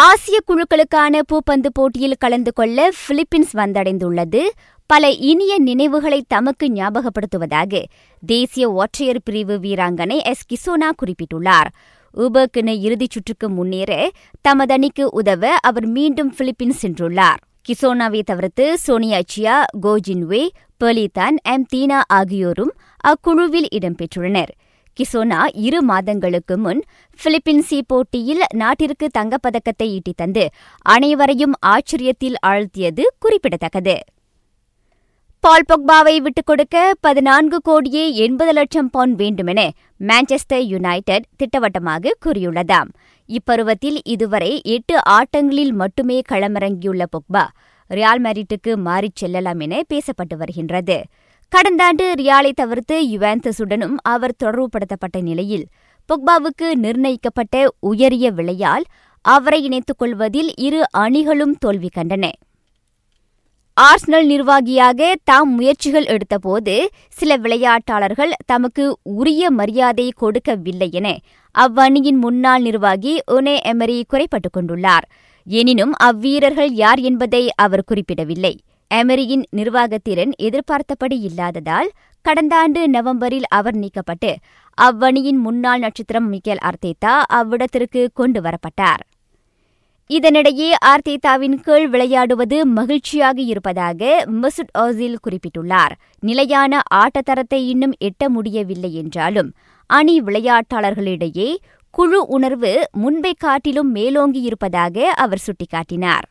ஆசிய குழுக்களுக்கான பூப்பந்து போட்டியில் கலந்து கொள்ள பிலிப்பீன்ஸ் வந்தடைந்துள்ளது. பல இனிய நினைவுகளை தமக்கு ஞாபகப்படுத்துவதாக தேசிய ஒற்றையர் பிரிவு வீராங்கனை எஸ். கிசோனா குறிப்பிட்டுள்ளார். உபர்கின இறுதிச் சுற்றுக்கு முன்னேற தமது அணிக்கு உதவ அவர் மீண்டும் பிலிப்பீன்ஸ் சென்றுள்ளார். கிசோனாவை தவிர்த்து சோனியா சியா கோஜின்வே பெலிதான் எம். தீனா ஆகியோரும் அக்குழுவில் இடம்பெற்றுள்ளனர். கிசோனா இரு மாதங்களுக்கு முன் பிலிப்பின்சி போட்டியில் நாட்டிற்கு தங்கப்பதக்கத்தை ஈட்டித் தந்து அனைவரையும் ஆச்சரியத்தில் ஆழ்த்தியது குறிப்பிடத்தக்கது. பால் பொக்பாவை விட்டுக் கொடுக்க பதினான்கு கோடியே எண்பது லட்சம் பவுண்ட் வேண்டுமென மான்செஸ்டர் யுனைடெட் திட்டவட்டமாக கூறியுள்ளதாம். இப்பருவத்தில் இதுவரை எட்டு ஆட்டங்களில் மட்டுமே களமிறங்கியுள்ள பொக்பா ரியால் மேரிட்டுக்கு மாறிச் செல்லலாம் என பேசப்பட்டு வருகின்றது. கடந்த ஆண்டு ரியாலை தவிர்த்து யுவாந்தஸுடனும் அவர் தொடர்புபடுத்தப்பட்ட நிலையில் பொக்பாவுக்கு நிர்ணயிக்கப்பட்ட உயரிய விலையால் அவரை இணைத்துக் கொள்வதில் இரு அணிகளும் தோல்வி கண்டன. ஆர்ஸ்னல் நிர்வாகியாக தாம் முயற்சிகள் எடுத்தபோது சில விளையாட்டாளர்கள் தமக்கு உரிய மரியாதை கொடுக்கவில்லை என அவ்வணியின் முன்னாள் நிர்வாகி ஒனே எமரி குறைப்பட்டுக் கொண்டுள்ளார். எனினும் அவ்வீரர்கள் யார் என்பதை அவர் குறிப்பிடவில்லை. எமரியின் நிர்வாகத்திறன் எதிர்பார்த்தபடி இல்லாததால் கடந்த ஆண்டு நவம்பரில் அவர் நீக்கப்பட்டு அவ்வணியின் முன்னாள் நட்சத்திரம் மிக்கேல் அர்த்தேத்தா அவ்விடத்திற்கு கொண்டு வரப்பட்டார். இதனிடையே ஆர்த்தேத்தாவின் கீழ் விளையாடுவது மகிழ்ச்சியாக இருப்பதாக மசுட் ஓசில் குறிப்பிட்டுள்ளார். நிலையான ஆட்டத்தரத்தை இன்னும் எட்ட முடியவில்லை என்றாலும் அணி விளையாட்டாளர்களிடையே குழு உணர்வு முன்பை காட்டிலும் மேலோங்கி இருப்பதாக அவர் சுட்டிக்காட்டினார்.